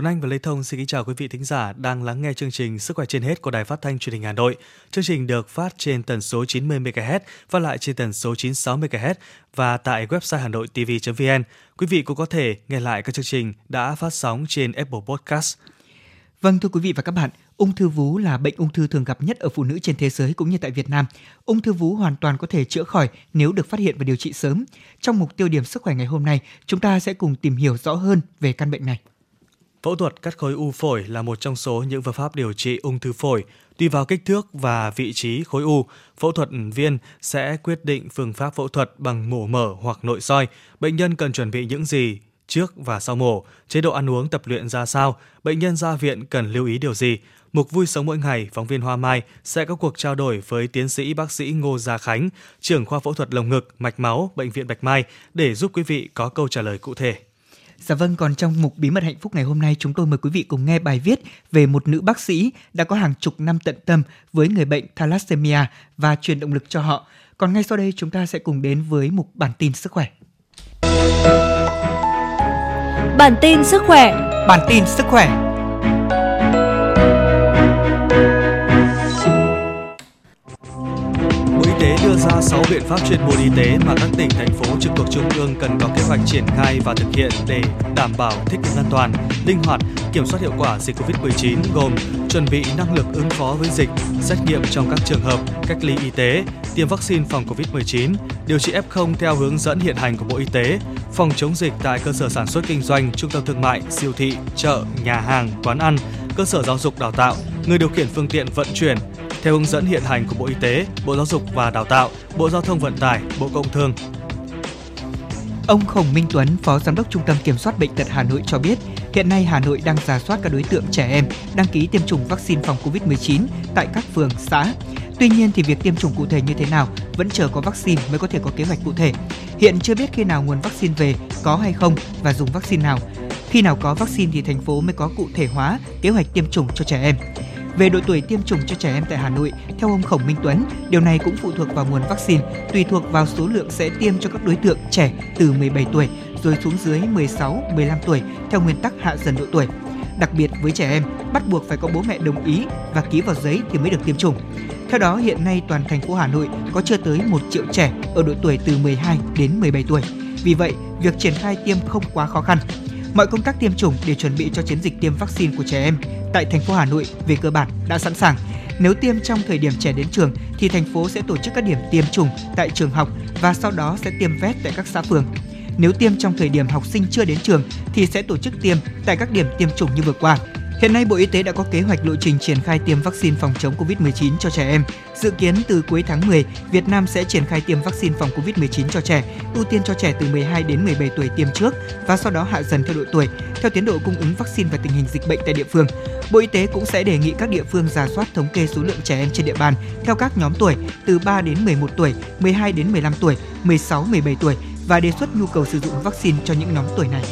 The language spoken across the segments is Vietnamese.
Tuấn Anh và Lê Thông xin kính chào quý vị thính giả đang lắng nghe chương trình Sức khỏe trên hết của Đài Phát thanh Truyền hình Hà Nội. Chương trình được phát trên tần số 90 MHz, phát lại trên tần số 96 MHz và tại website hanoitv.vn. Quý vị cũng có thể nghe lại các chương trình đã phát sóng trên Apple Podcast. Vâng thưa quý vị và các bạn, ung thư vú là bệnh ung thư thường gặp nhất ở phụ nữ trên thế giới cũng như tại Việt Nam. Ung thư vú hoàn toàn có thể chữa khỏi nếu được phát hiện và điều trị sớm. Trong mục tiêu điểm sức khỏe ngày hôm nay, chúng ta sẽ cùng tìm hiểu rõ hơn về căn bệnh này. Phẫu thuật cắt khối u phổi là một trong số những phương pháp điều trị ung thư phổi. Tùy vào kích thước và vị trí khối u, phẫu thuật viên sẽ quyết định phương pháp phẫu thuật bằng mổ mở hoặc nội soi. Bệnh nhân cần chuẩn bị những gì trước và sau mổ, chế độ ăn uống tập luyện ra sao, bệnh nhân ra viện cần lưu ý điều gì. Mục Vui Sống Mỗi Ngày, phóng viên Hoa Mai sẽ có cuộc trao đổi với tiến sĩ bác sĩ Ngô Gia Khánh, trưởng khoa phẫu thuật lồng ngực, mạch máu, Bệnh viện Bạch Mai để giúp quý vị có câu trả lời cụ thể. Dạ vâng, còn trong mục Bí mật hạnh phúc ngày hôm nay chúng tôi mời quý vị cùng nghe bài viết về một nữ bác sĩ đã có hàng chục năm tận tâm với người bệnh thalassemia và truyền động lực cho họ. Còn ngay sau đây chúng ta sẽ cùng đến với mục bản tin sức khỏe. Bản tin sức khỏe Bản tin sức khỏe tế đưa ra 6 biện pháp chuyên môn y tế mà các tỉnh, thành phố trực thuộc trung ương cần có kế hoạch triển khai và thực hiện để đảm bảo thích ứng an toàn, linh hoạt, kiểm soát hiệu quả dịch Covid-19 gồm chuẩn bị năng lực ứng phó với dịch, xét nghiệm trong các trường hợp, cách ly y tế, tiêm vaccine phòng Covid-19, điều trị F0 theo hướng dẫn hiện hành của Bộ Y tế, phòng chống dịch tại cơ sở sản xuất kinh doanh, trung tâm thương mại, siêu thị, chợ, nhà hàng, quán ăn, cơ sở giáo dục đào tạo, người điều khiển phương tiện vận chuyển, theo hướng dẫn hiện hành của Bộ Y tế, Bộ Giáo dục và Đào tạo, Bộ Giao thông Vận tải, Bộ Công Thương. Ông Khổng Minh Tuấn, Phó Giám đốc Trung tâm Kiểm soát Bệnh tật Hà Nội cho biết, hiện nay Hà Nội đang giả soát các đối tượng trẻ em đăng ký tiêm chủng vaccine phòng COVID-19 tại các phường, xã. Tuy nhiên thì việc tiêm chủng cụ thể như thế nào vẫn chờ có vaccine mới có thể có kế hoạch cụ thể. Hiện chưa biết khi nào nguồn vaccine về, có hay không và dùng vaccine nào. Khi nào có vaccine thì thành phố mới có cụ thể hóa kế hoạch tiêm chủng cho trẻ em. Về độ tuổi tiêm chủng cho trẻ em tại Hà Nội, theo ông Khổng Minh Tuấn, điều này cũng phụ thuộc vào nguồn vaccine, tùy thuộc vào số lượng sẽ tiêm cho các đối tượng trẻ từ 17 tuổi rồi xuống dưới 16, 15 tuổi theo nguyên tắc hạ dần độ tuổi. Đặc biệt với trẻ em, bắt buộc phải có bố mẹ đồng ý và ký vào giấy thì mới được tiêm chủng. Theo đó, hiện nay toàn thành phố Hà Nội có chưa tới 1 triệu trẻ ở độ tuổi từ 12 đến 17 tuổi. Vì vậy, việc triển khai tiêm không quá khó khăn. Mọi công tác tiêm chủng để chuẩn bị cho chiến dịch tiêm vaccine của trẻ em tại thành phố Hà Nội, về cơ bản đã sẵn sàng. Nếu tiêm trong thời điểm trẻ đến trường, thì thành phố sẽ tổ chức các điểm tiêm chủng tại trường học và sau đó sẽ tiêm vét tại các xã phường. Nếu tiêm trong thời điểm học sinh chưa đến trường, thì sẽ tổ chức tiêm tại các điểm tiêm chủng như vừa qua. Hiện nay Bộ Y tế đã có kế hoạch lộ trình triển khai tiêm vaccine phòng chống COVID-19 cho trẻ em. Dự kiến từ cuối tháng 10, Việt Nam sẽ triển khai tiêm vaccine phòng COVID-19 cho trẻ, ưu tiên cho trẻ từ 12 đến 17 tuổi tiêm trước và sau đó hạ dần theo độ tuổi, theo tiến độ cung ứng vaccine và tình hình dịch bệnh tại địa phương. Bộ Y tế cũng sẽ đề nghị các địa phương giả soát thống kê số lượng trẻ em trên địa bàn theo các nhóm tuổi từ 3 đến 11 tuổi, 12 đến 15 tuổi, 16 17 tuổi và đề xuất nhu cầu sử dụng vaccine cho những nhóm tuổi này.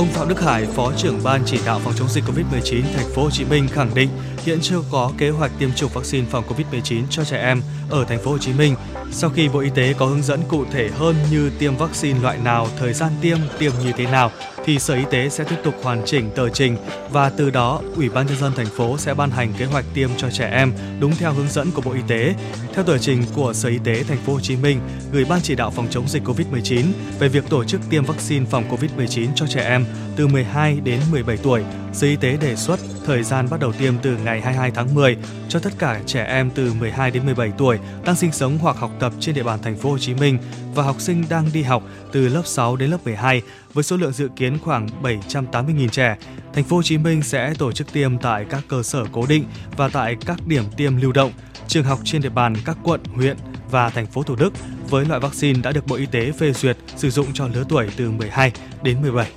Ông Phạm Đức Hải, Phó trưởng Ban chỉ đạo phòng chống dịch COVID-19 thành phố Hồ Chí Minh khẳng định hiện chưa có kế hoạch tiêm chủng vaccine phòng COVID-19 cho trẻ em ở thành phố Hồ Chí Minh. Sau khi Bộ Y tế có hướng dẫn cụ thể hơn như tiêm vaccine loại nào, thời gian tiêm, tiêm như thế nào thì Sở Y tế sẽ tiếp tục hoàn chỉnh tờ trình và từ đó Ủy ban nhân dân thành phố sẽ ban hành kế hoạch tiêm cho trẻ em đúng theo hướng dẫn của Bộ Y tế. Theo tờ trình của Sở Y tế thành phố Hồ Chí Minh gửi Ban chỉ đạo phòng chống dịch COVID-19 về việc tổ chức tiêm vaccine phòng COVID-19 cho trẻ em từ 12 đến 17 tuổi, Sở Y tế đề xuất thời gian bắt đầu tiêm từ ngày ngày 22 tháng 10 cho tất cả trẻ em từ 12 đến 17 tuổi đang sinh sống hoặc học tập trên địa bàn thành phố Hồ Chí Minh và học sinh đang đi học từ lớp 6 đến lớp 12 với số lượng dự kiến khoảng 780.000 trẻ. Thành phố Hồ Chí Minh sẽ tổ chức tiêm tại các cơ sở cố định và tại các điểm tiêm lưu động, trường học trên địa bàn các quận, huyện và thành phố Thủ Đức với loại vaccine đã được Bộ Y tế phê duyệt sử dụng cho lứa tuổi từ 12 đến 17.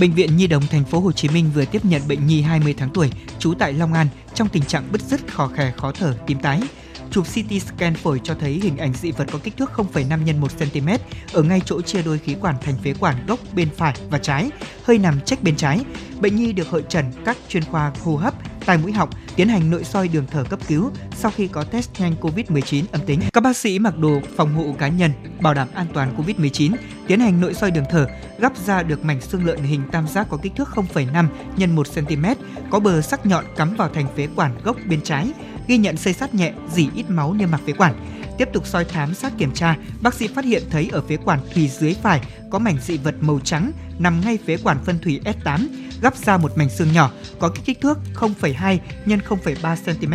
Bệnh viện Nhi đồng thành phố Hồ Chí Minh vừa tiếp nhận bệnh nhi 20 tháng tuổi trú tại Long An trong tình trạng bứt rứt, khó khè, khó thở, tím tái. Chụp CT scan phổi cho thấy hình ảnh dị vật có kích thước 0,5 x 1 cm ở ngay chỗ chia đôi khí quản thành phế quản gốc bên phải và trái, hơi nằm trách bên trái. Bệnh nhi được hội trần các chuyên khoa hô hấp, tai mũi họng tiến hành nội soi đường thở cấp cứu sau khi có test nhanh COVID-19 âm tính. Các bác sĩ mặc đồ phòng hộ cá nhân, bảo đảm an toàn COVID-19, tiến hành nội soi đường thở, gắp ra được mảnh xương lợn hình tam giác có kích thước 0,5 x 1 cm, có bờ sắc nhọn cắm vào thành phế quản gốc bên trái, ghi nhận xây sát nhẹ, dỉ ít máu niêm mạc phế quản. Tiếp tục soi thám sát kiểm tra, bác sĩ phát hiện thấy ở phế quản thùy dưới phải có mảnh dị vật màu trắng nằm ngay phế quản phân thủy S8, gắp ra một mảnh xương nhỏ có kích thước 0,2 x 0,3 cm.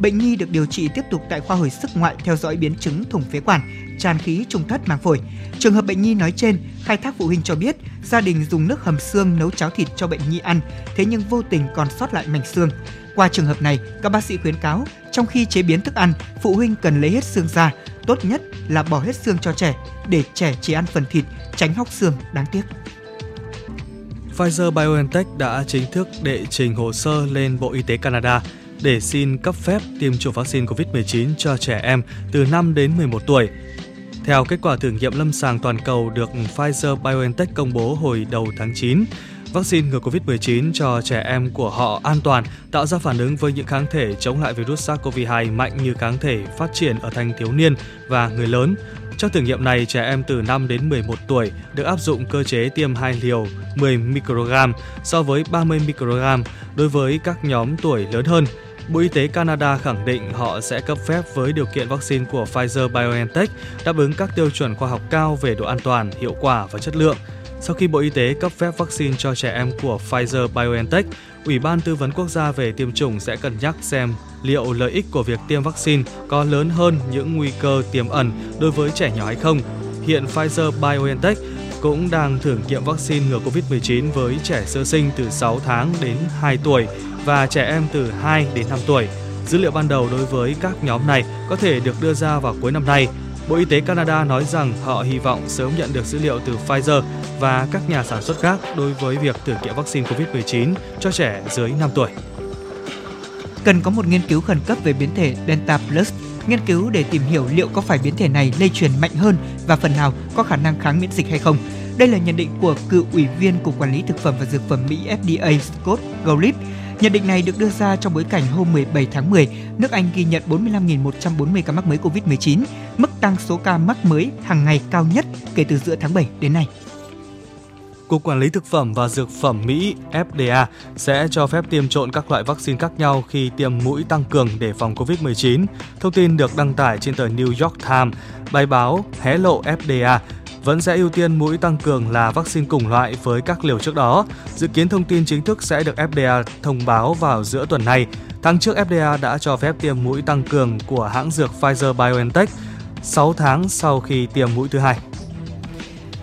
Bệnh nhi được điều trị tiếp tục tại khoa hồi sức ngoại theo dõi biến chứng thủng phế quản, tràn khí trung thất màng phổi. Trường hợp bệnh nhi nói trên, khai thác phụ huynh cho biết gia đình dùng nước hầm xương nấu cháo thịt cho bệnh nhi ăn, thế nhưng vô tình còn sót lại mảnh xương. Qua trường hợp này, các bác sĩ khuyến cáo trong khi chế biến thức ăn, phụ huynh cần lấy hết xương ra, tốt nhất là bỏ hết xương cho trẻ để trẻ chỉ ăn phần thịt, tránh hóc xương đáng tiếc. Pfizer BioNTech đã chính thức đệ trình hồ sơ lên Bộ Y tế Canada để xin cấp phép tiêm chủng vaccine COVID-19 cho trẻ em từ 5 đến 11 tuổi. Theo kết quả thử nghiệm lâm sàng toàn cầu được Pfizer BioNTech công bố hồi đầu tháng 9, vaccine ngừa COVID-19 cho trẻ em của họ an toàn, tạo ra phản ứng với những kháng thể chống lại virus SARS-CoV-2 mạnh như kháng thể phát triển ở thanh thiếu niên và người lớn. Trong thử nghiệm này, trẻ em từ 5 đến 11 tuổi được áp dụng cơ chế tiêm 2 liều 10 microgram so với 30 microgram đối với các nhóm tuổi lớn hơn. Bộ Y tế Canada khẳng định họ sẽ cấp phép với điều kiện vaccine của Pfizer-BioNTech đáp ứng các tiêu chuẩn khoa học cao về độ an toàn, hiệu quả và chất lượng. Sau khi Bộ Y tế cấp phép vaccine cho trẻ em của Pfizer-BioNTech, Ủy ban Tư vấn Quốc gia về tiêm chủng sẽ cân nhắc xem liệu lợi ích của việc tiêm vaccine có lớn hơn những nguy cơ tiềm ẩn đối với trẻ nhỏ hay không. Hiện Pfizer-BioNTech cũng đang thử nghiệm vaccine ngừa COVID-19 với trẻ sơ sinh từ 6 tháng đến 2 tuổi và trẻ em từ 2 đến 5 tuổi. Dữ liệu ban đầu đối với các nhóm này có thể được đưa ra vào cuối năm nay. Bộ Y tế Canada nói rằng họ hy vọng sớm nhận được dữ liệu từ Pfizer và các nhà sản xuất khác đối với việc thử nghiệm vaccine COVID-19 cho trẻ dưới 5 tuổi. Cần có một nghiên cứu khẩn cấp về biến thể Delta Plus, nghiên cứu để tìm hiểu liệu có phải biến thể này lây truyền mạnh hơn và phần nào có khả năng kháng miễn dịch hay không. Đây là nhận định của cựu ủy viên Cục Quản lý Thực phẩm và Dược phẩm Mỹ FDA Scott Gottlieb Nhận định này được đưa ra trong bối cảnh hôm 17 tháng 10, nước Anh ghi nhận 45.140 ca mắc mới COVID-19, mức tăng số ca mắc mới hàng ngày cao nhất kể từ giữa tháng 7 đến nay. Cục Quản lý Thực phẩm và Dược phẩm Mỹ FDA sẽ cho phép tiêm trộn các loại vaccine khác nhau khi tiêm mũi tăng cường để phòng COVID-19. Thông tin được đăng tải trên tờ New York Times. Bài báo hé lộ FDA vẫn sẽ ưu tiên mũi tăng cường là vaccine cùng loại với các liều trước đó. Dự kiến thông tin chính thức sẽ được FDA thông báo vào giữa tuần này. Tháng trước FDA đã cho phép tiêm mũi tăng cường của hãng dược Pfizer-BioNTech 6 tháng sau khi tiêm mũi thứ hai.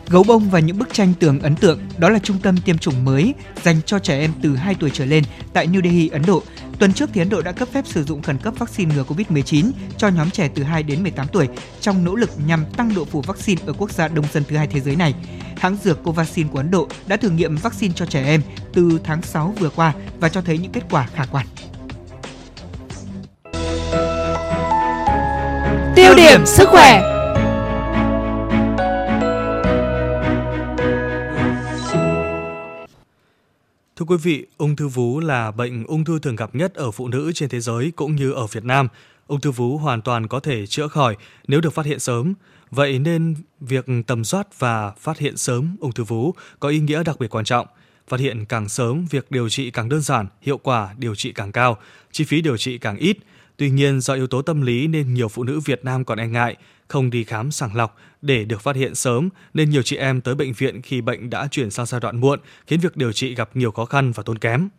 Gấu bông và những bức tranh tường ấn tượng đó là trung tâm tiêm chủng mới dành cho trẻ em từ 2 tuổi trở lên tại New Delhi, Ấn Độ. Tuần trước thì Ấn Độ đã cấp phép sử dụng khẩn cấp vaccine ngừa Covid-19 cho nhóm trẻ từ 2 đến 18 tuổi trong nỗ lực nhằm tăng độ phủ vaccine ở quốc gia đông dân thứ hai thế giới này. Hãng dược Covaxin của Ấn Độ đã thử nghiệm vaccine cho trẻ em từ tháng 6 vừa qua và cho thấy những kết quả khả quan. Tiêu điểm sức khỏe Thưa quý vị, ung thư vú là bệnh ung thư thường gặp nhất ở phụ nữ trên thế giới cũng như ở Việt Nam. Ung thư vú hoàn toàn có thể chữa khỏi nếu được phát hiện sớm. Vậy nên việc tầm soát và phát hiện sớm ung thư vú có ý nghĩa đặc biệt quan trọng. Phát hiện càng sớm, việc điều trị càng đơn giản, hiệu quả điều trị càng cao, chi phí điều trị càng ít. Tuy nhiên do yếu tố tâm lý nên nhiều phụ nữ Việt Nam còn e ngại, không đi khám sàng lọc để được phát hiện sớm nên nhiều chị em tới bệnh viện khi bệnh đã chuyển sang giai đoạn muộn, khiến việc điều trị gặp nhiều khó khăn và tốn kém.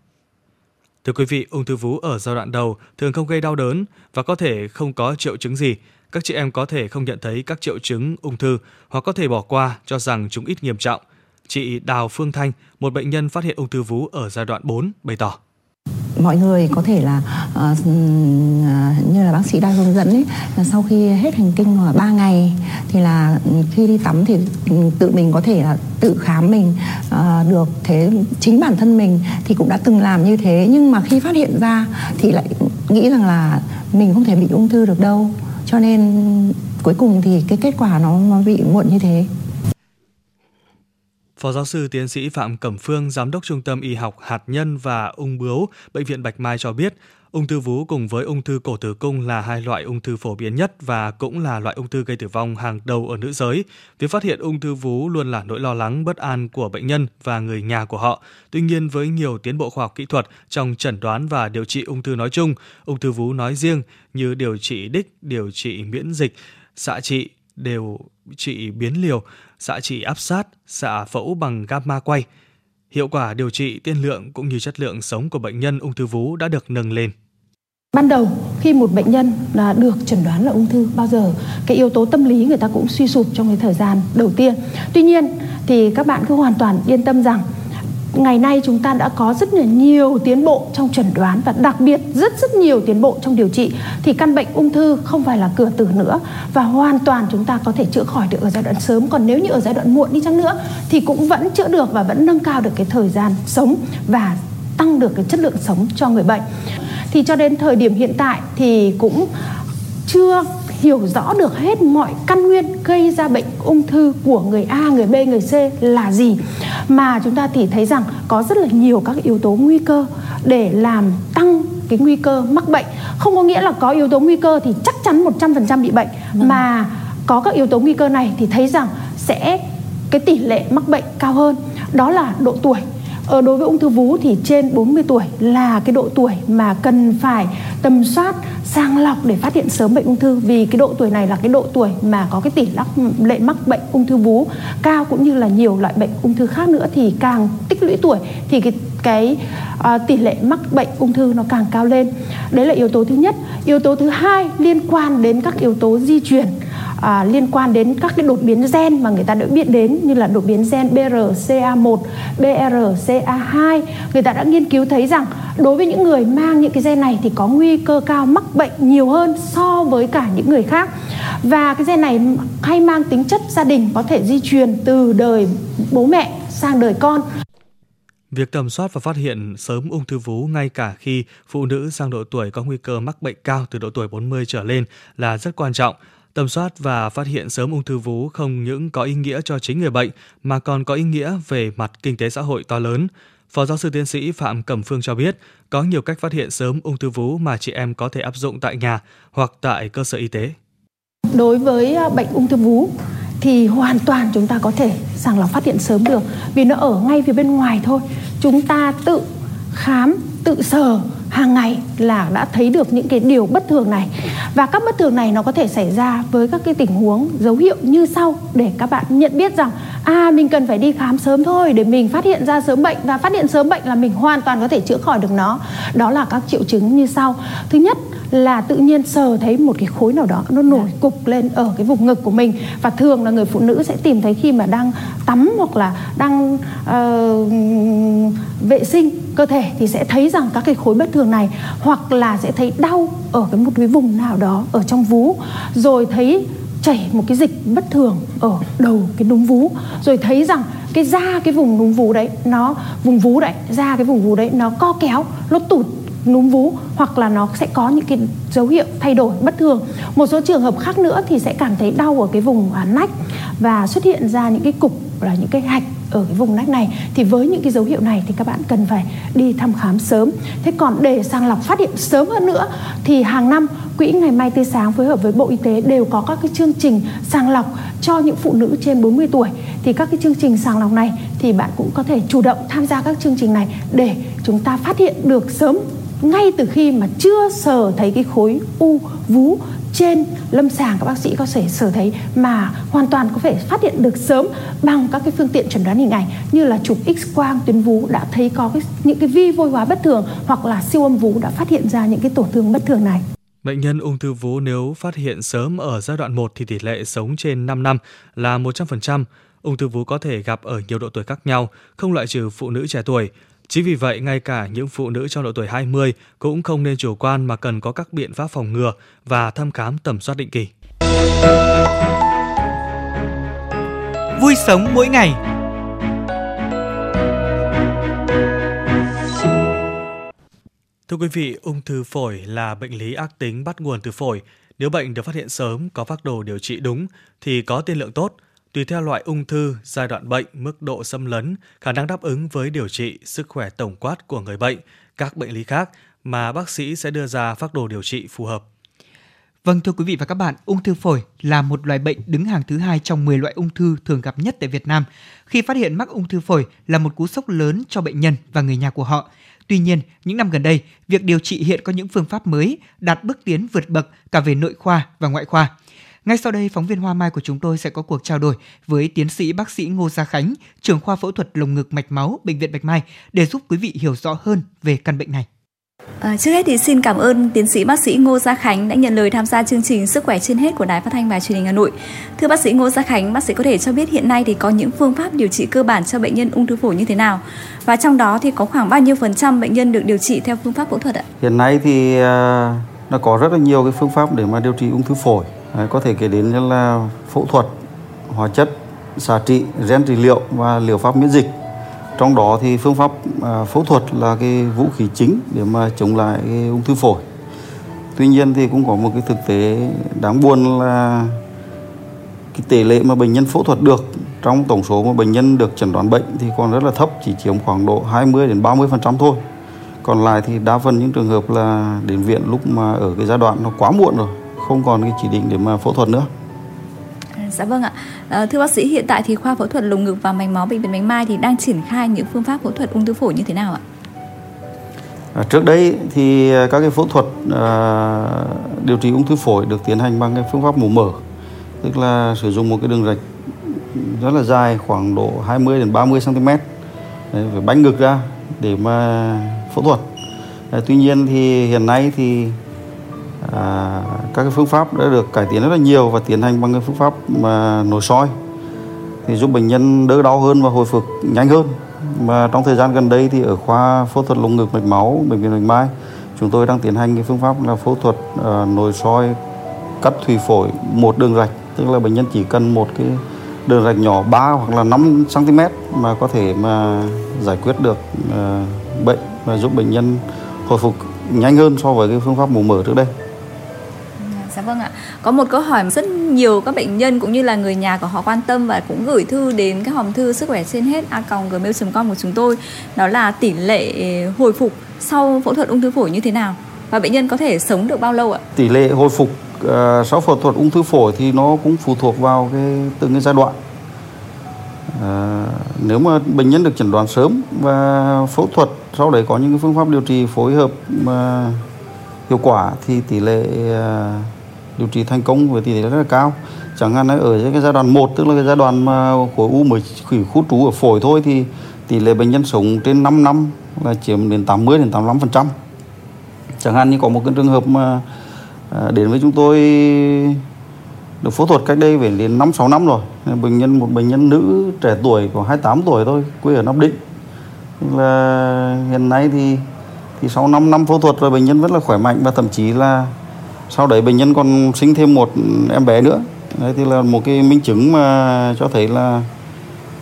Thưa quý vị, ung thư vú ở giai đoạn đầu thường không gây đau đớn và có thể không có triệu chứng gì. Các chị em có thể không nhận thấy các triệu chứng ung thư hoặc có thể bỏ qua cho rằng chúng ít nghiêm trọng. Chị Đào Phương Thanh, một bệnh nhân phát hiện ung thư vú ở giai đoạn 4, bày tỏ mọi người có thể là uh, như là bác sĩ đang hướng dẫn ấy là sau khi hết hành kinh khoảng 3 ngày thì là khi đi tắm thì tự mình có thể là tự khám mình uh, được. Thế chính bản thân mình thì cũng đã từng làm như thế nhưng mà khi phát hiện ra thì lại nghĩ rằng là mình không thể bị ung thư được đâu. Cho nên cuối cùng thì cái kết quả nó nó bị muộn như thế. Phó giáo sư tiến sĩ Phạm Cẩm Phương, Giám đốc Trung tâm Y học Hạt nhân và ung bướu Bệnh viện Bạch Mai cho biết, ung thư vú cùng với ung thư cổ tử cung là hai loại ung thư phổ biến nhất và cũng là loại ung thư gây tử vong hàng đầu ở nữ giới. Việc phát hiện ung thư vú luôn là nỗi lo lắng bất an của bệnh nhân và người nhà của họ. Tuy nhiên với nhiều tiến bộ khoa học kỹ thuật trong chẩn đoán và điều trị ung thư nói chung, ung thư vú nói riêng như điều trị đích, điều trị miễn dịch, xạ trị, đều trị biến liều, xạ trị áp sát, xạ phẫu bằng gamma quay. Hiệu quả điều trị, tiên lượng cũng như chất lượng sống của bệnh nhân ung thư vú đã được nâng lên. Ban đầu khi một bệnh nhân là được chẩn đoán là ung thư bao giờ cái yếu tố tâm lý người ta cũng suy sụp trong cái thời gian đầu tiên. Tuy nhiên thì các bạn cứ hoàn toàn yên tâm rằng ngày nay chúng ta đã có rất là nhiều tiến bộ trong chẩn đoán và đặc biệt rất rất nhiều tiến bộ trong điều trị. Thì căn bệnh ung thư không phải là cửa tử nữa và hoàn toàn chúng ta có thể chữa khỏi được ở giai đoạn sớm. Còn nếu như ở giai đoạn muộn đi chăng nữa thì cũng vẫn chữa được và vẫn nâng cao được cái thời gian sống và tăng được cái chất lượng sống cho người bệnh. Thì cho đến thời điểm hiện tại thì cũng chưa hiểu rõ được hết mọi căn nguyên gây ra bệnh ung thư của người A, người B, người C là gì. Mà chúng ta thì thấy rằng có rất là nhiều các yếu tố nguy cơ để làm tăng cái nguy cơ mắc bệnh. Không có nghĩa là có yếu tố nguy cơ thì chắc chắn 100% bị bệnh. Vâng. mà có các yếu tố nguy cơ này thì thấy rằng sẽ cái tỷ lệ mắc bệnh cao hơn. Đó là độ tuổi ở đối với ung thư vú thì trên 40 tuổi là cái độ tuổi mà cần phải tầm soát sàng lọc để phát hiện sớm bệnh ung thư. Vì cái độ tuổi này là cái độ tuổi mà có cái tỷ lệ mắc bệnh ung thư vú cao cũng như là nhiều loại bệnh ung thư khác nữa thì càng tích lũy tuổi thì cái cái uh, tỷ lệ mắc bệnh ung thư nó càng cao lên. Đấy là yếu tố thứ nhất. Yếu tố thứ hai liên quan đến các yếu tố di truyền à, liên quan đến các cái đột biến gen mà người ta đã biết đến như là đột biến gen BRCA1, BRCA2. Người ta đã nghiên cứu thấy rằng đối với những người mang những cái gen này thì có nguy cơ cao mắc bệnh nhiều hơn so với cả những người khác. Và cái gen này hay mang tính chất gia đình có thể di truyền từ đời bố mẹ sang đời con. Việc tầm soát và phát hiện sớm ung thư vú ngay cả khi phụ nữ sang độ tuổi có nguy cơ mắc bệnh cao từ độ tuổi 40 trở lên là rất quan trọng. Tầm soát và phát hiện sớm ung thư vú không những có ý nghĩa cho chính người bệnh mà còn có ý nghĩa về mặt kinh tế xã hội to lớn. Phó giáo sư tiến sĩ Phạm Cẩm Phương cho biết, có nhiều cách phát hiện sớm ung thư vú mà chị em có thể áp dụng tại nhà hoặc tại cơ sở y tế. Đối với à, bệnh ung thư vú thì hoàn toàn chúng ta có thể sàng lọc phát hiện sớm được vì nó ở ngay phía bên ngoài thôi. Chúng ta tự khám, tự sờ hàng ngày là đã thấy được những cái điều bất thường này. Và các bất thường này nó có thể xảy ra với các cái tình huống dấu hiệu như sau để các bạn nhận biết rằng à mình cần phải đi khám sớm thôi để mình phát hiện ra sớm bệnh. Và phát hiện sớm bệnh là mình hoàn toàn có thể chữa khỏi được nó. Đó là các triệu chứng như sau. Thứ nhất là tự nhiên sờ thấy một cái khối nào đó nó nổi cục lên ở cái vùng ngực của mình. Và thường là người phụ nữ sẽ tìm thấy khi mà đang tắm hoặc là đang uh, vệ sinh cơ thể thì sẽ thấy rằng các cái khối bất thường này hoặc là sẽ thấy đau ở cái một cái vùng nào đó ở trong vú rồi thấy chảy một cái dịch bất thường ở đầu cái núm vú rồi thấy rằng cái da cái vùng núm vú đấy nó vùng vú đấy da cái vùng vú đấy nó co kéo nó tụt núm vú hoặc là nó sẽ có những cái dấu hiệu thay đổi bất thường. Một số trường hợp khác nữa thì sẽ cảm thấy đau ở cái vùng à, nách và xuất hiện ra những cái cục là những cái hạch ở cái vùng nách này, thì với những cái dấu hiệu này thì các bạn cần phải đi thăm khám sớm. Thế còn để sàng lọc phát hiện sớm hơn nữa, thì hàng năm, Quỹ Ngày Mai Tươi Sáng phối hợp với Bộ Y tế đều có các cái chương trình sàng lọc cho những phụ nữ trên 40 tuổi. Thì các cái chương trình sàng lọc này thì bạn cũng có thể chủ động tham gia các chương trình này để chúng ta phát hiện được sớm ngay từ khi mà chưa sờ thấy cái khối u vú trên lâm sàng các bác sĩ có thể sở thấy mà hoàn toàn có thể phát hiện được sớm bằng các cái phương tiện chẩn đoán hình ảnh như là chụp x quang tuyến vú đã thấy có cái, những cái vi vôi hóa bất thường hoặc là siêu âm vú đã phát hiện ra những cái tổn thương bất thường này. Bệnh nhân ung thư vú nếu phát hiện sớm ở giai đoạn 1 thì tỷ lệ sống trên 5 năm là 100%. Ung thư vú có thể gặp ở nhiều độ tuổi khác nhau, không loại trừ phụ nữ trẻ tuổi. Chính vì vậy, ngay cả những phụ nữ trong độ tuổi 20 cũng không nên chủ quan mà cần có các biện pháp phòng ngừa và thăm khám tầm soát định kỳ. Vui sống mỗi ngày Thưa quý vị, ung thư phổi là bệnh lý ác tính bắt nguồn từ phổi. Nếu bệnh được phát hiện sớm, có phác đồ điều trị đúng thì có tiên lượng tốt – tùy theo loại ung thư, giai đoạn bệnh, mức độ xâm lấn, khả năng đáp ứng với điều trị, sức khỏe tổng quát của người bệnh, các bệnh lý khác mà bác sĩ sẽ đưa ra phác đồ điều trị phù hợp. Vâng thưa quý vị và các bạn, ung thư phổi là một loại bệnh đứng hàng thứ hai trong 10 loại ung thư thường gặp nhất tại Việt Nam. Khi phát hiện mắc ung thư phổi là một cú sốc lớn cho bệnh nhân và người nhà của họ. Tuy nhiên, những năm gần đây, việc điều trị hiện có những phương pháp mới đạt bước tiến vượt bậc cả về nội khoa và ngoại khoa. Ngay sau đây, phóng viên Hoa Mai của chúng tôi sẽ có cuộc trao đổi với tiến sĩ bác sĩ Ngô Gia Khánh, trưởng khoa phẫu thuật lồng ngực mạch máu Bệnh viện Bạch Mai để giúp quý vị hiểu rõ hơn về căn bệnh này. À, trước hết thì xin cảm ơn tiến sĩ bác sĩ Ngô Gia Khánh đã nhận lời tham gia chương trình Sức khỏe trên hết của Đài Phát thanh và Truyền hình Hà Nội. Thưa bác sĩ Ngô Gia Khánh, bác sĩ có thể cho biết hiện nay thì có những phương pháp điều trị cơ bản cho bệnh nhân ung thư phổi như thế nào? Và trong đó thì có khoảng bao nhiêu phần trăm bệnh nhân được điều trị theo phương pháp phẫu thuật ạ? Hiện nay thì à, nó có rất là nhiều cái phương pháp để mà điều trị ung thư phổi có thể kể đến như là phẫu thuật, hóa chất, xạ trị, gen trị liệu và liệu pháp miễn dịch. Trong đó thì phương pháp à, phẫu thuật là cái vũ khí chính để mà chống lại cái ung thư phổi. Tuy nhiên thì cũng có một cái thực tế đáng buồn là cái tỷ lệ mà bệnh nhân phẫu thuật được trong tổng số mà bệnh nhân được chẩn đoán bệnh thì còn rất là thấp chỉ chiếm khoảng độ 20 đến 30 phần trăm thôi. Còn lại thì đa phần những trường hợp là đến viện lúc mà ở cái giai đoạn nó quá muộn rồi không còn cái chỉ định để mà phẫu thuật nữa Dạ vâng ạ. À, thưa bác sĩ, hiện tại thì khoa phẫu thuật lồng ngực và mạch máu bệnh viện Bạch Mai thì đang triển khai những phương pháp phẫu thuật ung thư phổi như thế nào ạ? À, trước đây thì các cái phẫu thuật à, điều trị ung thư phổi được tiến hành bằng cái phương pháp mổ mở, tức là sử dụng một cái đường rạch rất là dài khoảng độ 20 đến 30 cm Đấy, phải bánh ngực ra để mà phẫu thuật. À, tuy nhiên thì hiện nay thì à, các cái phương pháp đã được cải tiến rất là nhiều và tiến hành bằng cái phương pháp mà nội soi. Thì giúp bệnh nhân đỡ đau hơn và hồi phục nhanh hơn. Mà trong thời gian gần đây thì ở khoa phẫu thuật lồng ngực mạch máu bệnh viện Bạch Mai chúng tôi đang tiến hành cái phương pháp là phẫu thuật à, nội soi cắt thủy phổi một đường rạch. Tức là bệnh nhân chỉ cần một cái đường rạch nhỏ 3 hoặc là 5 cm mà có thể mà giải quyết được à, bệnh và giúp bệnh nhân hồi phục nhanh hơn so với cái phương pháp mổ mở trước đây. Có một câu hỏi rất nhiều các bệnh nhân cũng như là người nhà của họ quan tâm và cũng gửi thư đến cái hòm thư sức khỏe trên hết a gmail.com của chúng tôi đó là tỷ lệ hồi phục sau phẫu thuật ung thư phổi như thế nào và bệnh nhân có thể sống được bao lâu ạ? Tỷ lệ hồi phục uh, sau phẫu thuật ung thư phổi thì nó cũng phụ thuộc vào cái từng cái giai đoạn. À, nếu mà bệnh nhân được chẩn đoán sớm và phẫu thuật sau đấy có những phương pháp điều trị phối hợp mà hiệu quả thì tỷ lệ uh, điều trị thành công với tỷ lệ rất là cao chẳng hạn ở cái giai đoạn 1 tức là cái giai đoạn mà khối u mới khủy khu trú ở phổi thôi thì tỷ lệ bệnh nhân sống trên 5 năm là chiếm đến 80 đến 85 phần trăm chẳng hạn như có một cái trường hợp mà à, đến với chúng tôi được phẫu thuật cách đây về đến 5 6 năm rồi. Bệnh nhân một bệnh nhân nữ trẻ tuổi khoảng 28 tuổi thôi, quê ở Nam Định. Là hiện nay thì thì sau 5 năm phẫu thuật rồi bệnh nhân rất là khỏe mạnh và thậm chí là sau đấy bệnh nhân còn sinh thêm một em bé nữa đấy thì là một cái minh chứng mà cho thấy là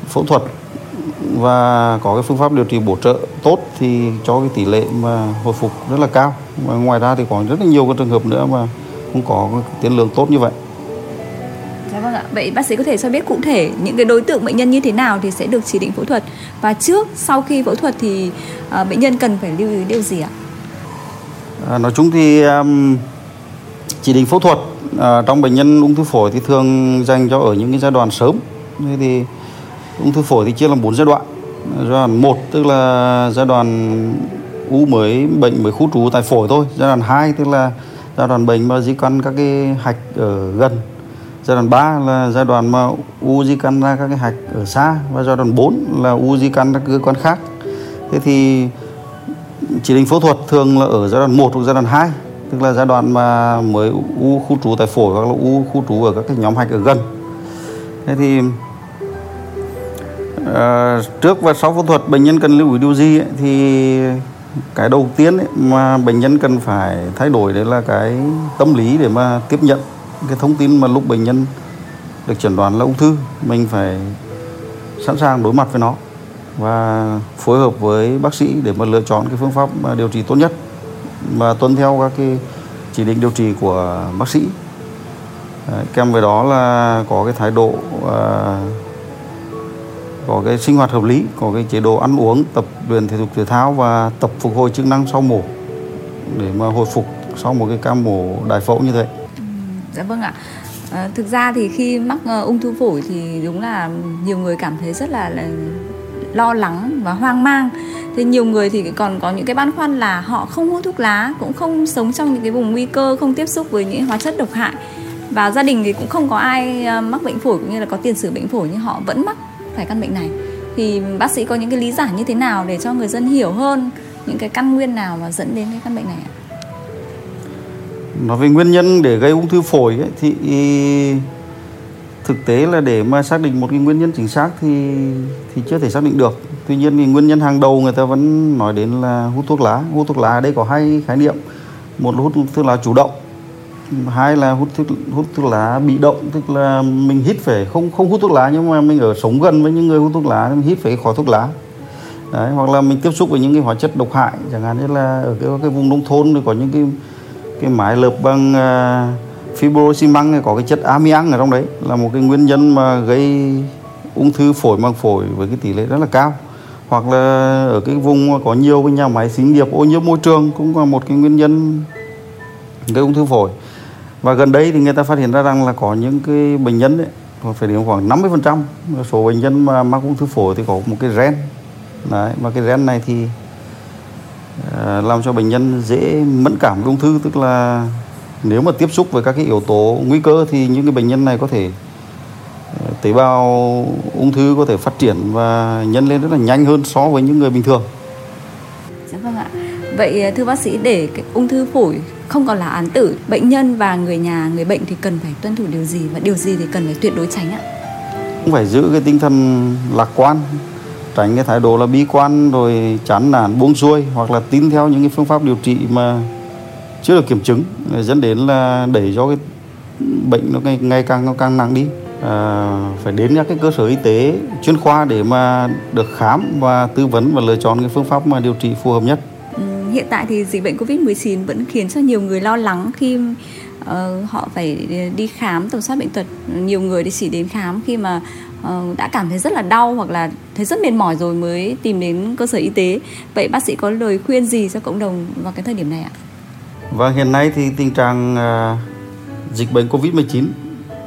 phẫu thuật và có cái phương pháp điều trị bổ trợ tốt thì cho cái tỷ lệ mà hồi phục rất là cao và ngoài ra thì còn rất là nhiều cái trường hợp nữa mà không có tiến lượng tốt như vậy Dạ vâng ạ. Vậy bác sĩ có thể cho biết cụ thể những cái đối tượng bệnh nhân như thế nào thì sẽ được chỉ định phẫu thuật và trước sau khi phẫu thuật thì uh, bệnh nhân cần phải lưu ý điều gì ạ? À, nói chung thì um, chỉ định phẫu thuật à, trong bệnh nhân ung thư phổi thì thường dành cho ở những cái giai đoạn sớm. Thế thì ung thư phổi thì chia làm bốn giai đoạn. Giai đoạn một tức là giai đoạn u mới bệnh mới khu trú tại phổi thôi. Giai đoạn 2 tức là giai đoạn bệnh mà di căn các cái hạch ở gần. Giai đoạn 3 là giai đoạn mà u di căn ra các cái hạch ở xa. Và giai đoạn 4 là u di căn các cơ quan khác. Thế thì chỉ định phẫu thuật thường là ở giai đoạn 1 hoặc giai đoạn 2 tức là giai đoạn mà mới u khu trú tại phổi hoặc là u khu trú ở các cái nhóm hạch ở gần. Thế thì uh, trước và sau phẫu thuật bệnh nhân cần lưu ý điều gì ấy, thì cái đầu tiên ấy, mà bệnh nhân cần phải thay đổi đấy là cái tâm lý để mà tiếp nhận cái thông tin mà lúc bệnh nhân được chẩn đoán là ung thư mình phải sẵn sàng đối mặt với nó và phối hợp với bác sĩ để mà lựa chọn cái phương pháp điều trị tốt nhất và tuân theo các cái chỉ định điều trị của bác sĩ Đấy, kèm với đó là có cái thái độ à, có cái sinh hoạt hợp lý có cái chế độ ăn uống tập luyện thể dục thể thao và tập phục hồi chức năng sau mổ để mà hồi phục sau một cái ca mổ đại phẫu như thế. Ừ, dạ vâng ạ. À, thực ra thì khi mắc uh, ung thư phổi thì đúng là nhiều người cảm thấy rất là, là lo lắng và hoang mang. Thì nhiều người thì còn có những cái băn khoăn là họ không hút thuốc lá, cũng không sống trong những cái vùng nguy cơ, không tiếp xúc với những hóa chất độc hại. Và gia đình thì cũng không có ai ờ, mắc bệnh phổi cũng như là có tiền sử bệnh phổi nhưng họ vẫn mắc phải căn bệnh này. Thì bác sĩ có những cái lý giải như thế nào để cho người dân hiểu hơn những cái căn nguyên nào mà dẫn đến cái căn bệnh này ạ? nói về nguyên nhân để gây ung thư phổi ấy, thì thực tế là để mà xác định một cái nguyên nhân chính xác thì thì chưa thể xác định được tuy nhiên thì nguyên nhân hàng đầu người ta vẫn nói đến là hút thuốc lá. Hút thuốc lá ở đây có hai khái niệm. Một là hút thuốc lá chủ động hai là hút thuốc, hút thuốc lá bị động tức là mình hít phải không không hút thuốc lá nhưng mà mình ở sống gần với những người hút thuốc lá mình hít phải khói thuốc lá. Đấy hoặc là mình tiếp xúc với những cái hóa chất độc hại chẳng hạn như là ở cái, cái vùng nông thôn thì có những cái cái mái lợp bằng uh, fibro xi măng có cái chất amiang ở trong đấy là một cái nguyên nhân mà gây ung thư phổi màng phổi với cái tỷ lệ rất là cao hoặc là ở cái vùng có nhiều cái nhà máy xí nghiệp ô nhiễm môi trường cũng là một cái nguyên nhân gây ung thư phổi. Và gần đây thì người ta phát hiện ra rằng là có những cái bệnh nhân đấy phải đến khoảng 50% số bệnh nhân mà mắc ung thư phổi thì có một cái gen. Đấy và cái gen này thì ờ, làm cho bệnh nhân dễ mẫn cảm với ung thư. Tức là nếu mà tiếp xúc với các cái yếu tố nguy cơ thì những cái bệnh nhân này có thể tế bào ung thư có thể phát triển và nhân lên rất là nhanh hơn so với những người bình thường. Dạ vâng ạ. Vậy ờ, thưa bác sĩ để cái ung thư phổi không còn là án tử, bệnh nhân và người nhà người bệnh thì cần phải tuân thủ điều gì và điều gì thì cần phải tuyệt đối tránh ạ? Cũng phải giữ cái tinh thần lạc quan, tránh cái thái độ là bi quan rồi chán nản buông xuôi hoặc là tin theo những cái phương pháp điều trị mà chưa được kiểm chứng dẫn đến là đẩy cho cái bệnh nó ngày, ngày càng nó càng nặng đi à, phải đến các cái cơ sở y tế chuyên khoa để mà được khám và tư vấn và lựa chọn cái phương pháp mà điều trị phù hợp nhất. Ừ, hiện tại thì dịch bệnh Covid-19 vẫn khiến cho nhiều người lo lắng khi uh, họ phải đi khám tầm soát bệnh tật. Nhiều người thì chỉ đến khám khi mà uh, đã cảm thấy rất là đau hoặc là thấy rất mệt mỏi rồi mới tìm đến cơ sở y tế. Vậy bác sĩ có lời khuyên gì cho cộng đồng vào cái thời điểm này ạ? Và hiện nay thì tình trạng uh, dịch bệnh Covid-19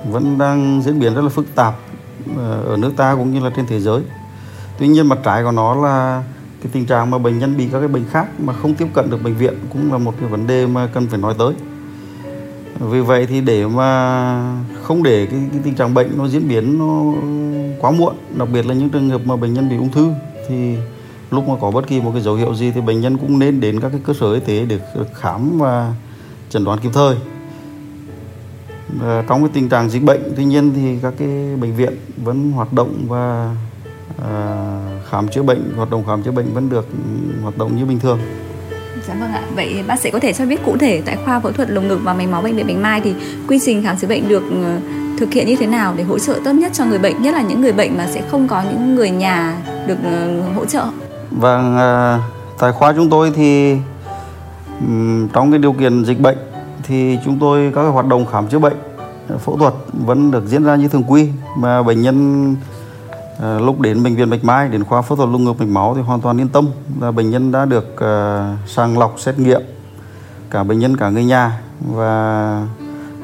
vẫn đang diễn biến rất là phức tạp ờ, ở nước ta cũng như là trên thế giới. Tuy nhiên mặt trái của nó là cái tình trạng mà bệnh nhân bị các cái bệnh khác mà không tiếp cận được bệnh viện cũng là một cái vấn đề mà cần phải nói tới vì vậy thì để mà không để cái, cái tình trạng bệnh nó diễn biến nó quá muộn đặc biệt là những trường hợp mà bệnh nhân bị ung thư thì lúc mà có bất kỳ một cái dấu hiệu gì thì bệnh nhân cũng nên đến các cái cơ sở y tế để khám và chẩn đoán kịp thời và trong cái tình trạng dịch bệnh tuy nhiên thì các cái bệnh viện vẫn hoạt động và à, khám chữa bệnh hoạt động khám chữa bệnh vẫn được hoạt động như bình thường Dạ vâng ạ. Vậy bác sĩ có thể cho biết cụ thể tại khoa phẫu thuật lồng ngực và mạch máu bệnh viện Bạch Mai thì quy trình khám chữa bệnh được ờ, thực hiện như thế nào để hỗ trợ tốt nhất cho người bệnh, nhất là những người bệnh mà sẽ không có những người nhà được ờ, hỗ trợ? Vâng, à, tại khoa chúng tôi thì trong cái điều kiện dịch bệnh thì chúng tôi các hoạt động khám chữa bệnh ờ, phẫu thuật vẫn được diễn ra như thường quy. Mà bệnh nhân À, lúc đến bệnh viện Bạch Mai đến khoa phẫu thuật lồng ngực mạch máu thì hoàn toàn yên tâm là bệnh nhân đã được ờ, sàng lọc xét nghiệm cả bệnh nhân cả người nhà và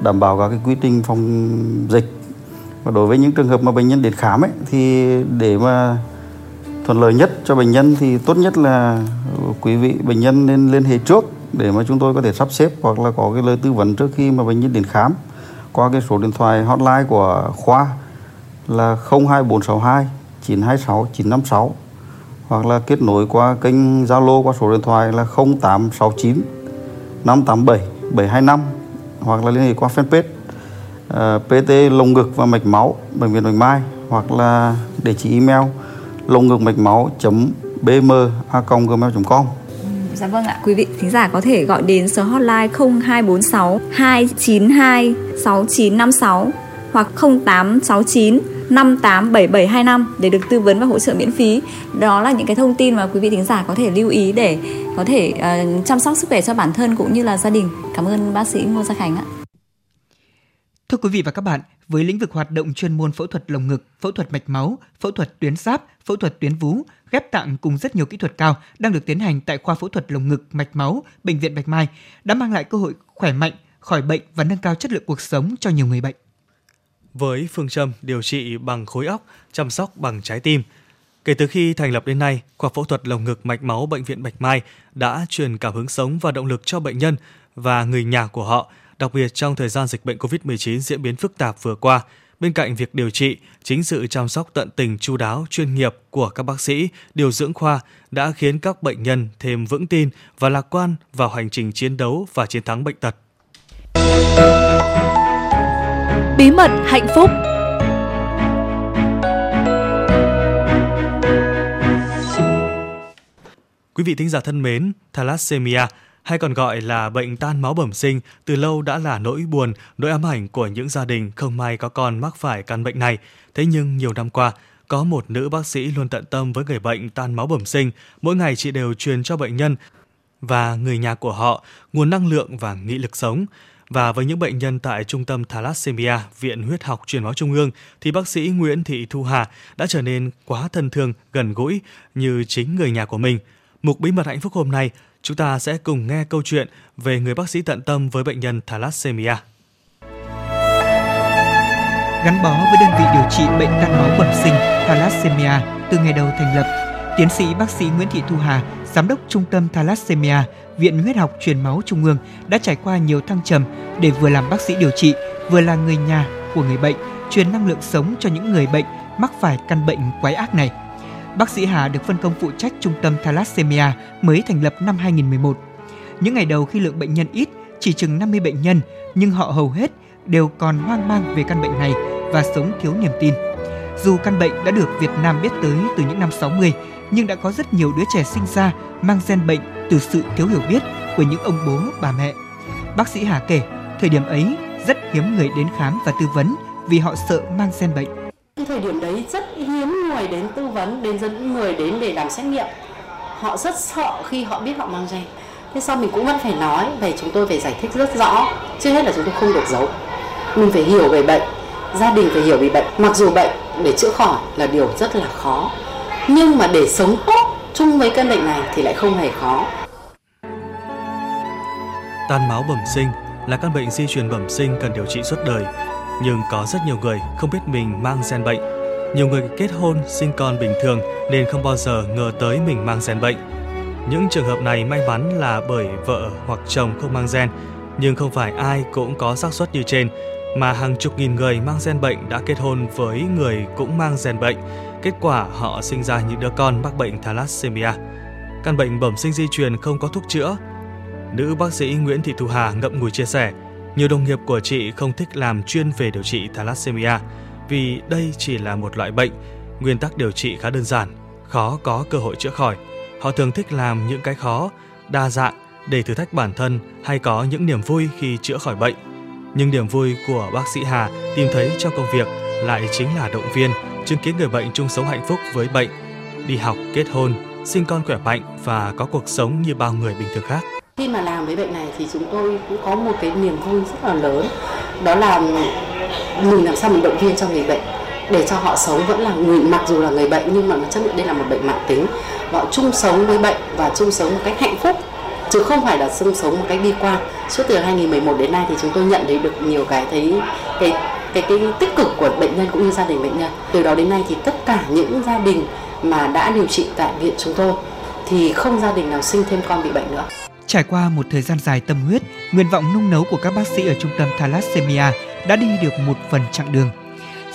đảm bảo các cái quy trình phòng dịch. Và đối với những trường hợp mà bệnh nhân đến khám ấy thì để mà thuận lợi nhất cho bệnh nhân thì tốt nhất là quý vị bệnh nhân nên liên hệ trước để mà chúng tôi có thể sắp xếp hoặc là có cái lời tư vấn trước khi mà bệnh nhân đến khám. Qua cái số điện thoại hotline của khoa là 02462 926 956 hoặc là kết nối qua kênh Zalo qua số điện thoại là 0869 587 725 hoặc là liên hệ qua fanpage ờ, uh, PT lồng ngực và mạch máu bệnh viện Bạch Mai hoặc là địa chỉ email lồng ngực mạch máu bm@gmail.com Dạ vâng ạ, quý vị thính giả có thể gọi đến số hotline 0246 292 6956 hoặc 0869 587725 để được tư vấn và hỗ trợ miễn phí. Đó là những cái thông tin mà quý vị thính giả có thể lưu ý để có thể uh, chăm sóc sức khỏe cho bản thân cũng như là gia đình. Cảm ơn bác sĩ Ngô Gia Khánh ạ. Thưa quý vị và các bạn, với lĩnh vực hoạt động chuyên môn phẫu thuật lồng ngực, phẫu thuật mạch máu, phẫu thuật tuyến giáp, phẫu thuật tuyến vú, ghép tạng cùng rất nhiều kỹ thuật cao đang được tiến hành tại khoa phẫu thuật lồng ngực, mạch máu, bệnh viện Bạch Mai đã mang lại cơ hội khỏe mạnh, khỏi bệnh và nâng cao chất lượng cuộc sống cho nhiều người bệnh. Với phương châm điều trị bằng khối óc, chăm sóc bằng trái tim, Kể từ khi thành lập đến nay, khoa phẫu thuật lồng ngực mạch máu bệnh viện Bạch Mai đã truyền cảm hứng sống và động lực cho bệnh nhân và người nhà của họ, đặc biệt trong thời gian dịch bệnh COVID-19 diễn biến phức tạp vừa qua. Bên cạnh việc điều trị, chính sự chăm sóc tận tình chu đáo, chuyên nghiệp của các bác sĩ, điều dưỡng khoa đã khiến các bệnh nhân thêm vững tin và lạc quan vào hành trình chiến đấu và chiến thắng bệnh tật. Bí mật hạnh phúc Quý vị thính giả thân mến, thalassemia hay còn gọi là bệnh tan máu bẩm sinh từ lâu đã là nỗi buồn, nỗi ám ảnh của những gia đình không may có con mắc phải căn bệnh này. Thế nhưng nhiều năm qua, có một nữ bác sĩ luôn tận tâm với người bệnh tan máu bẩm sinh, mỗi ngày chị đều truyền cho bệnh nhân và người nhà của họ nguồn năng lượng và nghị lực sống. Và với những bệnh nhân tại Trung tâm Thalassemia, Viện Huyết học Truyền máu Trung ương, thì bác sĩ Nguyễn Thị Thu Hà đã trở nên quá thân thương, gần gũi như chính người nhà của mình – Mục Bí mật hạnh phúc hôm nay, chúng ta sẽ cùng nghe câu chuyện về người bác sĩ tận tâm với bệnh nhân thalassemia. Gắn bó với đơn vị điều trị bệnh tan máu bẩm sinh thalassemia từ ngày đầu thành lập, tiến sĩ bác sĩ Nguyễn Thị Thu Hà, giám đốc trung tâm thalassemia, Viện Huyết học Truyền máu Trung ương đã trải qua nhiều thăng trầm để vừa làm bác sĩ điều trị, vừa là người nhà của người bệnh, truyền năng lượng sống cho những người bệnh mắc phải căn bệnh quái ác này. Bác sĩ Hà được phân công phụ trách trung tâm thalassemia mới thành lập năm 2011. Những ngày đầu khi lượng bệnh nhân ít, chỉ chừng 50 bệnh nhân, nhưng họ hầu hết đều còn hoang mang về căn bệnh này và sống thiếu niềm tin. Dù căn bệnh đã được Việt Nam biết tới từ những năm 60, nhưng đã có rất nhiều đứa trẻ sinh ra mang gen bệnh từ sự thiếu hiểu biết của những ông bố, bà mẹ. Bác sĩ Hà kể, thời điểm ấy rất hiếm người đến khám và tư vấn vì họ sợ mang gen bệnh. Cái thời điểm đấy rất hiếm người đến tư vấn, đến dẫn người đến để làm xét nghiệm. Họ rất sợ khi họ biết họ mang gen. Thế sau mình cũng vẫn phải nói, về chúng tôi phải giải thích rất rõ. Trước hết là chúng tôi không được giấu. Mình phải hiểu về bệnh, gia đình phải hiểu về bệnh. Mặc dù bệnh để chữa khỏi là điều rất là khó. Nhưng mà để sống tốt chung với căn bệnh này thì lại không hề khó. Tan máu bẩm sinh là căn bệnh di truyền bẩm sinh cần điều trị suốt đời nhưng có rất nhiều người không biết mình mang gen bệnh. Nhiều người kết hôn, sinh con bình thường nên không bao giờ ngờ tới mình mang gen bệnh. Những trường hợp này may mắn là bởi vợ hoặc chồng không mang gen, nhưng không phải ai cũng có xác suất như trên, mà hàng chục nghìn người mang gen bệnh đã kết hôn với người cũng mang gen bệnh. Kết quả họ sinh ra những đứa con mắc bệnh thalassemia. Căn bệnh bẩm sinh di truyền không có thuốc chữa. Nữ bác sĩ Nguyễn Thị Thu Hà ngậm ngùi chia sẻ, nhiều đồng nghiệp của chị không thích làm chuyên về điều trị thalassemia vì đây chỉ là một loại bệnh, nguyên tắc điều trị khá đơn giản, khó có cơ hội chữa khỏi. Họ thường thích làm những cái khó, đa dạng để thử thách bản thân hay có những niềm vui khi chữa khỏi bệnh. Nhưng niềm vui của bác sĩ Hà tìm thấy trong công việc lại chính là động viên, chứng kiến người bệnh chung sống hạnh phúc với bệnh, đi học, kết hôn, sinh con khỏe mạnh và có cuộc sống như bao người bình thường khác. Khi mà làm với bệnh này thì chúng tôi cũng có một cái niềm vui rất là lớn. Đó là mình làm sao mình động viên cho người bệnh để cho họ sống vẫn là người, mặc dù là người bệnh nhưng mà nó chấp nhận đây là một bệnh mạng tính. Họ chung sống với bệnh và chung sống một cách hạnh phúc, chứ không phải là chung sống một cách bi quan. Suốt từ 2011 đến nay thì chúng tôi nhận thấy được nhiều cái thấy cái cái cái tích cực của bệnh nhân cũng như gia đình bệnh nhân. Từ đó đến nay thì tất cả những gia đình mà đã điều trị tại viện chúng tôi thì không gia đình nào sinh thêm con bị bệnh nữa. Trải qua một thời gian dài tâm huyết, nguyện vọng nung nấu của các bác sĩ ở trung tâm thalassemia đã đi được một phần chặng đường.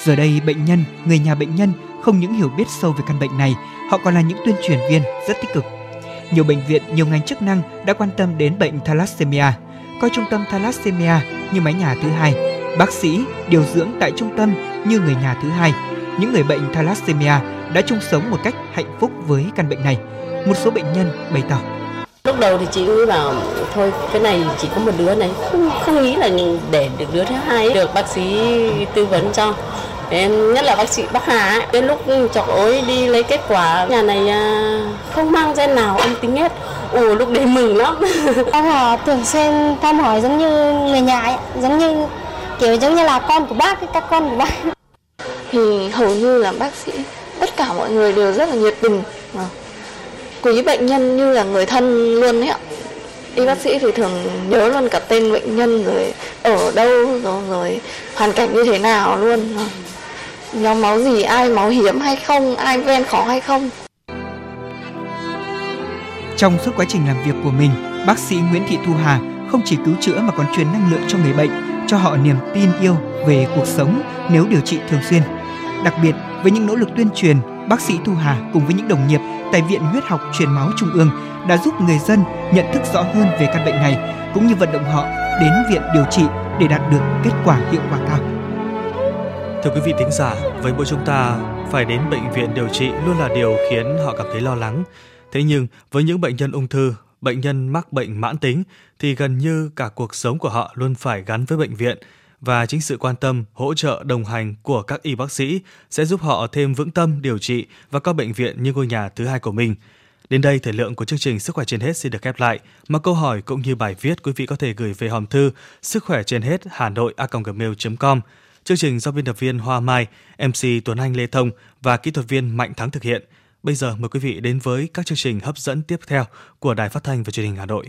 Giờ đây bệnh nhân, người nhà bệnh nhân không những hiểu biết sâu về căn bệnh này, họ còn là những tuyên truyền viên rất tích cực. Nhiều bệnh viện, nhiều ngành chức năng đã quan tâm đến bệnh thalassemia, coi trung tâm thalassemia như mái nhà thứ hai, bác sĩ điều dưỡng tại trung tâm như người nhà thứ hai. Những người bệnh thalassemia đã chung sống một cách hạnh phúc với căn bệnh này. Một số bệnh nhân bày tỏ lúc đầu thì chị nghĩ bảo thôi cái này chỉ có một đứa này. Không không nghĩ là để được đứa thứ hai được bác sĩ tư vấn cho. Em nhất là bác sĩ bác Hà ấy. đến lúc chọc ối đi lấy kết quả nhà này à, không mang gen nào âm tính hết. Ồ lúc đấy mừng lắm. Bác Hà thường xuyên thăm hỏi giống như người nhà ấy, giống như kiểu giống như là con của bác các con của bác. Thì hầu như là bác sĩ tất cả mọi người đều rất là nhiệt tình quý bệnh nhân như là người thân luôn ấy ạ. Y bác sĩ thì thường nhớ luôn cả tên bệnh nhân rồi ở đâu rồi, rồi hoàn cảnh như thế nào luôn. Nhóm máu gì ai máu hiếm hay không ai ven khó hay không. Trong suốt quá trình làm việc của mình bác sĩ Nguyễn Thị Thu Hà không chỉ cứu chữa mà còn truyền năng lượng cho người bệnh cho họ niềm tin yêu về cuộc sống nếu điều trị thường xuyên. Đặc biệt với những nỗ lực tuyên truyền bác sĩ Thu Hà cùng với những đồng nghiệp tại Viện Huyết học Truyền máu Trung ương đã giúp người dân nhận thức rõ hơn về căn bệnh này cũng như vận động họ đến viện điều trị để đạt được kết quả hiệu quả cao. Thưa quý vị thính giả, với mỗi chúng ta phải đến bệnh viện điều trị luôn là điều khiến họ cảm thấy lo lắng. Thế nhưng với những bệnh nhân ung thư, bệnh nhân mắc bệnh mãn tính thì gần như cả cuộc sống của họ luôn phải gắn với bệnh viện và chính sự quan tâm, hỗ trợ, đồng hành của các y bác sĩ sẽ giúp họ thêm vững tâm điều trị và các bệnh viện như ngôi nhà thứ hai của mình. Đến đây, thời lượng của chương trình Sức khỏe trên hết xin được khép lại. Mà câu hỏi cũng như bài viết quý vị có thể gửi về hòm thư sức khỏe trên hết hà nội a gmail.com. Chương trình do biên tập viên Hoa Mai, MC Tuấn Anh Lê Thông và kỹ thuật viên Mạnh Thắng thực hiện. Bây giờ mời quý vị đến với các chương trình hấp dẫn tiếp theo của Đài Phát thanh và Truyền hình Hà Nội.